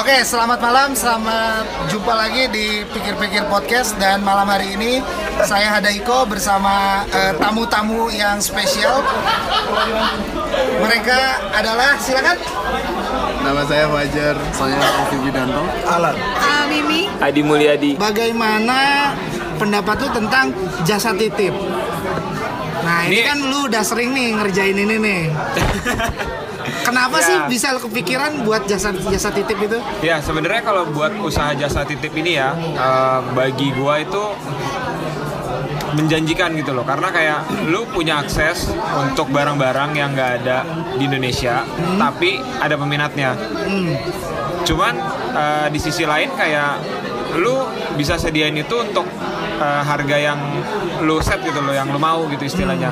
Oke, selamat malam, selamat jumpa lagi di Pikir-Pikir Podcast dan malam hari ini saya Hadaiko bersama eh, tamu-tamu yang spesial. Mereka adalah silakan. Nama saya Fajar, saya Ovi Widanto. Alan. Ah, Mimi. Adi Mulyadi. Bagaimana pendapat lu tentang jasa titip? Nah, ini Ini- kan lu udah sering nih ngerjain ini nih. Kenapa Ya. sih bisa kepikiran buat jasa jasa titip itu? Ya sebenarnya kalau buat usaha jasa titip ini ya eh, bagi gua itu menjanjikan gitu loh. Karena kayak lu punya akses untuk barang-barang yang nggak ada di Indonesia tapi ada peminatnya. Cuman eh, di sisi lain kayak lu bisa sediain itu untuk eh, harga yang lu set gitu loh yang lu mau gitu istilahnya.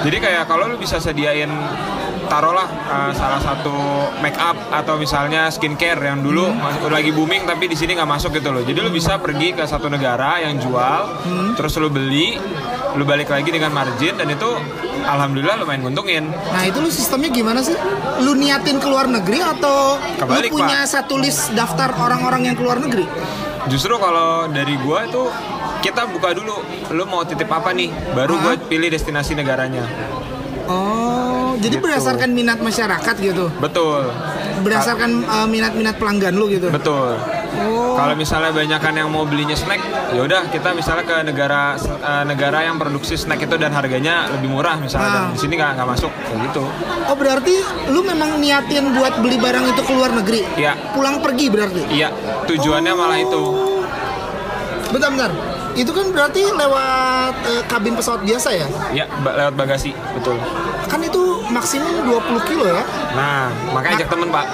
Jadi kayak kalau lu bisa sediain taruhlah eh, salah satu make up atau misalnya skincare yang dulu masih lagi booming tapi di sini nggak masuk gitu loh. Jadi lu bisa pergi ke satu negara yang jual terus lu beli lu balik lagi dengan margin dan itu alhamdulillah lumayan nguntungin. Nah itu lu sistemnya gimana sih? Lu niatin ke luar negeri atau Kebalik, lu punya satu list daftar orang-orang yang keluar negeri? Justru kalau dari gua itu kita buka dulu, lu mau titip apa nih, baru gua pilih destinasi negaranya. Oh, jadi Gitu. berdasarkan minat masyarakat gitu. Betul, Berdasarkan uh, minat-minat pelanggan lu gitu. betul. Oh. Kalau misalnya banyak kan yang mau belinya snack, ya udah kita misalnya ke negara eh, negara yang produksi snack itu dan harganya lebih murah misalnya dan Ah. di sini nggak nggak masuk kayak gitu. Oh, berarti lu memang niatin buat beli barang itu ke luar negeri? Iya. Pulang pergi berarti? Iya, tujuannya malah itu. Bentar, bentar. Itu kan berarti lewat uh, kabin pesawat biasa ya? Iya, ba- lewat bagasi, betul. Kan itu maksimum 20 kilo ya? Nah, makanya ajak temen pak.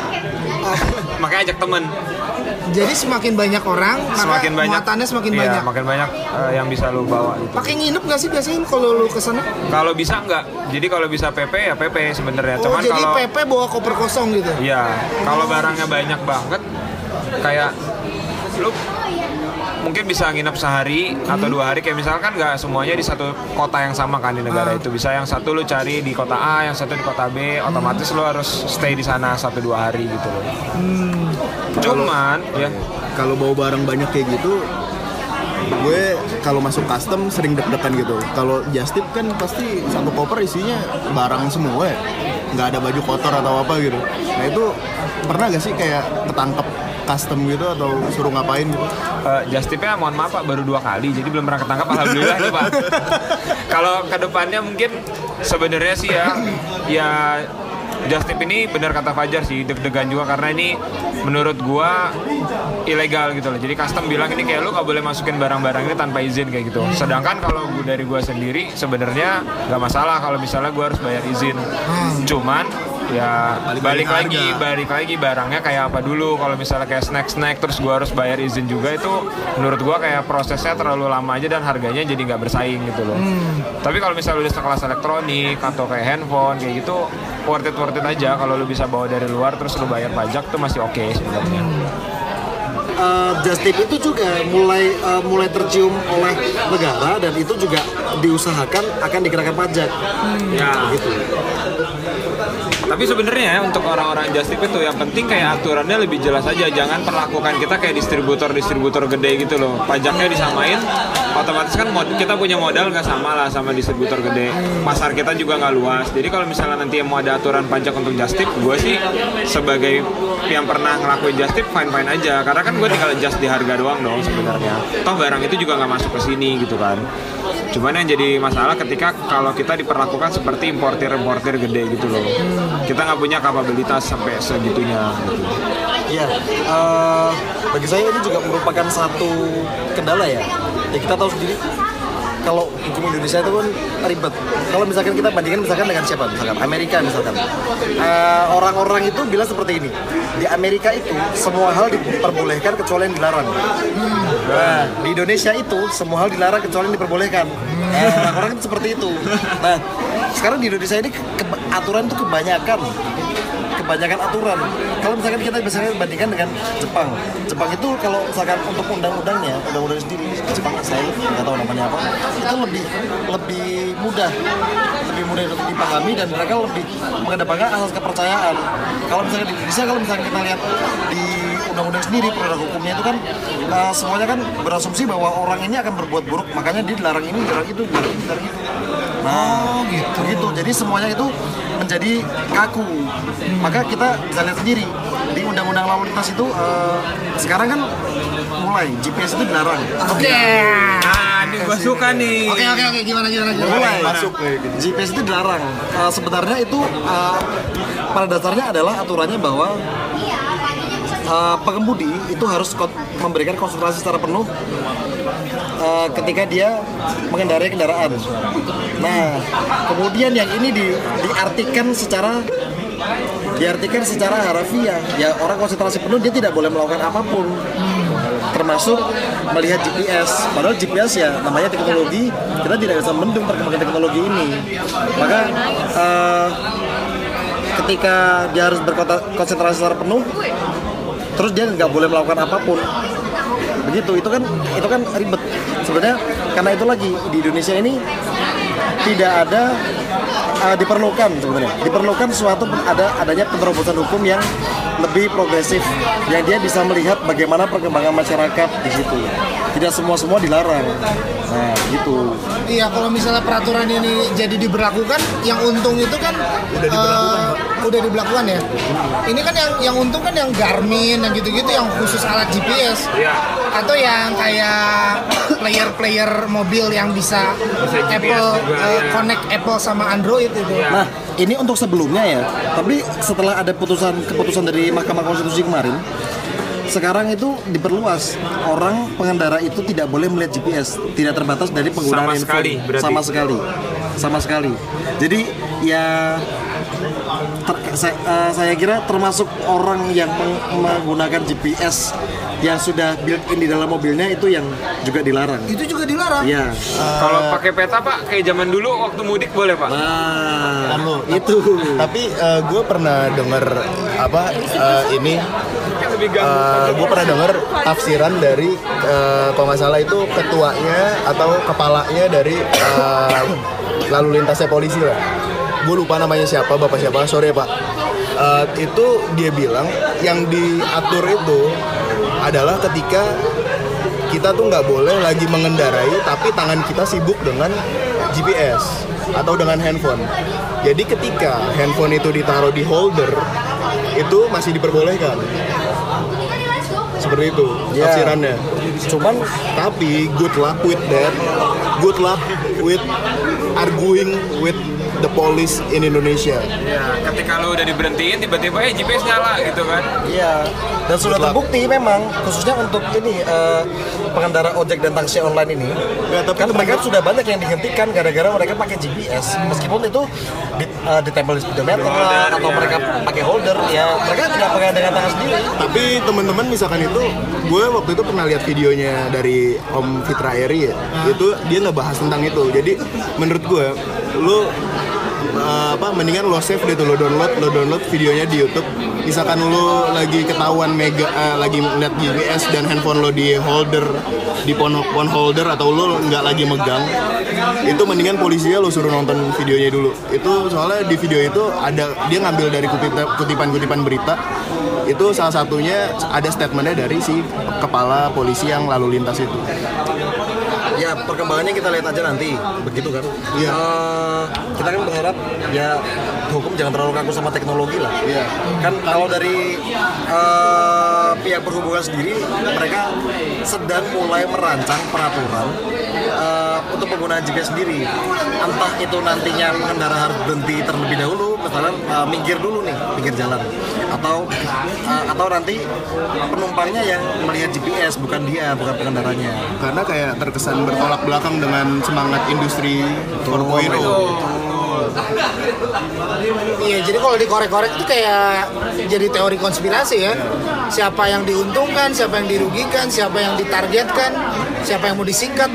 makanya ajak temen. Jadi semakin banyak orang, Semakin banyak. muatannya semakin Iya, banyak. makin banyak eh, yang bisa lu bawa. Gitu. Pakai nginep nggak sih biasanya kalau lu ke sana? Kalau bisa enggak. Jadi kalau bisa PP ya PP sebenarnya. Oh, Cuman jadi kalau PP bawa koper kosong gitu? Iya, kalau barangnya banyak banget kayak lu mungkin bisa nginep sehari atau dua hari. Kayak misalkan nggak semuanya di satu kota yang sama kan di negara Ah. itu. Bisa yang satu lu cari di kota A yang satu di kota B. Otomatis lu harus stay di sana satu dua hari gitu loh. Cuman ya. Kalau bawa barang banyak kayak gitu, gue kalau masuk custom sering deg-degan gitu. Kalau just tip kan pasti satu koper isinya barang semua ya. Nggak ada baju kotor atau apa gitu. Nah itu pernah gak sih kayak ketangkep custom gitu atau suruh ngapain gitu? Eh, just tipnya mohon maaf pak baru dua kali jadi belum pernah ketangkap alhamdulillah nih pak. Kalau ke depannya mungkin sebenarnya sih ya ya just tip ini benar kata Fajar sih deg-degan juga karena ini menurut gua ilegal gitu loh. Jadi custom bilang ini kayak lu nggak boleh masukin barang-barang ini tanpa izin kayak gitu. Sedangkan kalau gua dari gua sendiri sebenarnya nggak masalah kalau misalnya gua harus bayar izin. Cuman ya Balik balik, lagi harga. balik lagi barangnya kayak apa dulu? Kalau misalnya kayak snack snack terus gua harus bayar izin juga itu menurut gua kayak prosesnya terlalu lama aja dan harganya jadi nggak bersaing gitu loh. Tapi kalau misalnya udah sekelas elektronik atau kayak handphone kayak gitu worth it worth it aja. Kalau lu bisa bawa dari luar terus lu bayar pajak tuh masih oke sebenarnya. Uh, just tip itu juga mulai uh, mulai tercium oleh negara dan itu juga diusahakan akan dikenakan pajak. ya. Gitu. Tapi sebenarnya ya untuk orang-orang just tip itu yang penting kayak aturannya lebih jelas aja. Jangan perlakukan kita kayak distributor-distributor gede gitu loh. Pajaknya disamain, otomatis kan kita punya modal nggak sama lah sama distributor gede. Pasar kita juga nggak luas. Jadi kalau misalnya nanti mau ada aturan pajak untuk just tip, gue sih sebagai yang pernah ngelakuin just tip fine-fine aja. Karena kan gue tinggal adjust di harga doang dong sebenarnya. Toh barang itu juga nggak masuk ke sini gitu kan. Cuman yang jadi masalah ketika kalau kita diperlakukan seperti importir-importir gede gitu loh. Kita nggak punya kapabilitas sampai segitunya gitu. Iya. uh, bagi saya ini juga merupakan satu kendala ya. Ya kita tahu sendiri kalau hukum Indonesia itu kan ribet. Kalau misalkan kita bandingkan misalkan dengan siapa? Misalkan Amerika misalkan. Eh, orang-orang itu bilang seperti ini. Di Amerika itu semua hal diperbolehkan kecuali yang dilarang. Nah, di Indonesia itu semua hal dilarang kecuali yang diperbolehkan. Eh, Orang-orang itu seperti itu. Nah, sekarang di Indonesia ini aturan itu kebanyakan. Kebanyakan aturan. Kalau misalkan kita misalnya bandingkan dengan Jepang, Jepang itu kalau misalkan untuk undang-undangnya, undang-undang sendiri, Jepang saya nggak tahu namanya apa, itu lebih lebih mudah, lebih mudah untuk dipahami dan mereka lebih mengedepankan asas kepercayaan. Kalau misalnya di Indonesia, kalau misalnya kita lihat di undang-undang sendiri produk hukumnya itu kan uh, semuanya kan berasumsi bahwa orang ini akan berbuat buruk. Makanya dia dilarang ini dilarang itu dilarang itu nah gitu. gitu jadi semuanya itu menjadi kaku. Maka kita bisa lihat sendiri. Di undang-undang lalu lintas itu uh, sekarang kan mulai. GPS itu dilarang. Oke. Ah, ini gua suka nih. Oke oke oke. Gimana gimana gimana. mulai. Masuk gitu. GPS itu dilarang. Uh, sebenarnya itu uh, pada dasarnya adalah aturannya bahwa uh, pengemudi itu harus kon- memberikan konsultasi secara penuh uh, ketika dia mengendarai kendaraan. Nah, kemudian yang ini di, diartikan secara diartikan secara harafiah. Ya orang konsentrasi penuh dia tidak boleh melakukan apa pun termasuk melihat GPS. Padahal GPS ya namanya teknologi, kita tidak bisa mendung perkembangan teknologi ini. Maka eh, ketika dia harus berkonsentrasi secara penuh, terus dia nggak boleh melakukan apa pun. Begitu, itu kan itu kan ribet. Sebenarnya karena itu lagi di Indonesia ini tidak ada eh, diperlukan sebenarnya diperlukan suatu ada adanya penerobosan hukum yang lebih progresif yang dia bisa melihat bagaimana perkembangan masyarakat di situ tidak semua semua dilarang nah gitu Iya kalau misalnya peraturan ini jadi diberlakukan, yang untung itu kan udah diberlakukan, udah diberlakukan ya. Ini kan yang yang untung kan yang Garmin, yang gitu-gitu, yang khusus alat GPS. Iya. Atau yang kayak player-player mobil yang bisa, Bisa Apple juga, ya. connect Apple sama Android itu. Iya. nah ini untuk sebelumnya ya tapi setelah ada putusan keputusan dari Mahkamah Konstitusi kemarin sekarang itu diperluas. Orang pengendara itu tidak boleh melihat GPS tidak terbatas dari Sama penggunaan handphone. sekali, berarti. sama sekali. Sama sekali. Jadi ya ter- saya, eh, saya kira termasuk orang yang meng- menggunakan GPS yang sudah built-in di dalam mobilnya itu yang juga dilarang Itu juga dilarang. ya Kalau pakai peta pak, kayak zaman dulu waktu mudik boleh pak? nah Anu, itu Tapi gue pernah denger apa eh, ini ganggu. gue pernah denger tafsiran dari eh, kalau nggak salah itu ketuanya atau kepalanya dari eh, lalu lintasnya polisi lah. Gue lupa namanya siapa, bapak siapa, sorry ya pak. Eh, itu dia bilang yang diatur itu adalah ketika kita tuh nggak boleh lagi mengendarai tapi tangan kita sibuk dengan GPS atau dengan handphone. Jadi ketika handphone itu ditaruh di holder itu masih diperbolehkan. Seperti itu Ya. tafsirannya. cuman Tapi good luck with that. Good luck with arguing with the police in Indonesia. Ya, ketika lo udah diberhentiin, tiba-tiba eh GPS nyala gitu kan? Iya, dan sudah terbukti memang khususnya untuk ini eh, pengendara ojek dan taksi online ini, Ya, tapi kan mereka sudah banyak yang dihentikan gara-gara mereka pakai GPS, meskipun itu di, eh, ditempel di speedometer lah, atau ya, mereka ya. pakai holder, ya mereka tidak pakai dengan tangan sendiri. Tapi teman-teman misalkan itu, gue waktu itu pernah lihat videonya dari Om Fitra Eri ya. Itu dia ngebahas tentang itu. Jadi menurut gue, lu uh, apa mendingan lo save deh tuh lo download lo download videonya di YouTube. Misalkan lo lagi ketahuan mega eh, lagi melihat GPS dan handphone lo di holder di phone, phone holder atau lo nggak lagi megang itu mendingan polisinya lo suruh nonton videonya dulu. Itu soalnya di video itu ada dia ngambil dari kutipan- kutipan-kutipan berita. Itu salah satunya ada statementnya dari si kepala polisi yang lalu lintas itu Ya perkembangannya kita lihat aja nanti, begitu kan? Iya. Eh, kita kan berharap ya hukum jangan terlalu kaku sama teknologi lah. Iya. Kan kalau dari eh, pihak perhubungan sendiri, mereka sedang mulai merancang peraturan eh, untuk penggunaan GPS sendiri. Entah itu nantinya pengendara harus berhenti terlebih dahulu, misalnya eh, minggir dulu nih, pinggir jalan, atau eh, atau nanti penumpangnya yang melihat GPS bukan dia, bukan pengendaranya. karena kayak terkesan bertolak belakang dengan semangat industri 4.0 Iya, jadi kalau dikorek-korek itu kayak jadi teori konspirasi ya. Siapa yang diuntungkan, siapa yang dirugikan, siapa yang ditargetkan, siapa yang mau disingkat.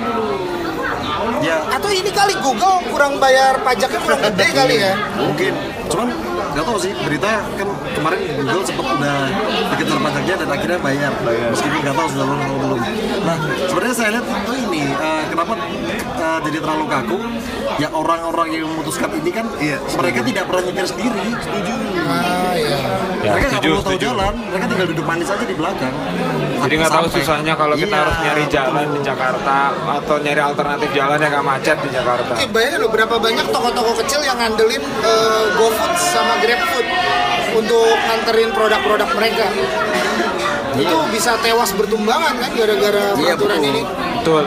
Ya, Atau ini kali Google kurang bayar pajaknya kurang gede kali ya. mungkin. Cuman nggak tahu sih berita kan kemarin Google sempat udah dikejar pajaknya dan akhirnya bayar, meskipun nggak tahu sudah lama atau belum. Nah sebenarnya saya lihat itu ini eh, kenapa eh, jadi terlalu kaku ya orang-orang yang memutuskan ini kan Iya, mereka tidak pernah nyetir sendiri setuju Ah, iya. Ya, mereka nggak perlu tahu jalan mereka tinggal duduk manis aja di belakang Jadi nggak tahu susahnya kalau kita Iya, harus nyari betul. jalan di Jakarta atau nyari alternatif jalan yang nggak macet di Jakarta. Eh, bayangin loh berapa banyak toko-toko kecil yang ngandelin eh, GoFood sama GrabFood untuk nganterin produk-produk mereka. Itu bisa tewas bertumbangan kan gara-gara Iya, peraturan betul. ini. Betul.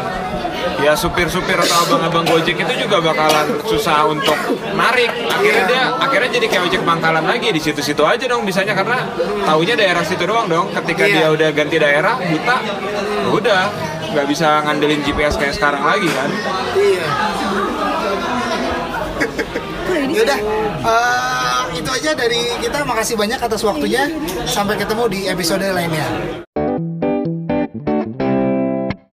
Ya supir-supir atau abang-abang gojek itu juga bakalan susah untuk narik. Akhirnya dia akhirnya jadi kayak ojek pangkalan lagi di situ-situ aja dong bisanya karena taunya daerah situ doang dong. Ketika Iya. dia udah ganti daerah buta, ya udah nggak bisa ngandelin GPS kayak sekarang lagi kan. Iya. Yaudah, eh, itu aja dari kita. Makasih banyak atas waktunya. Sampai ketemu di episode lainnya.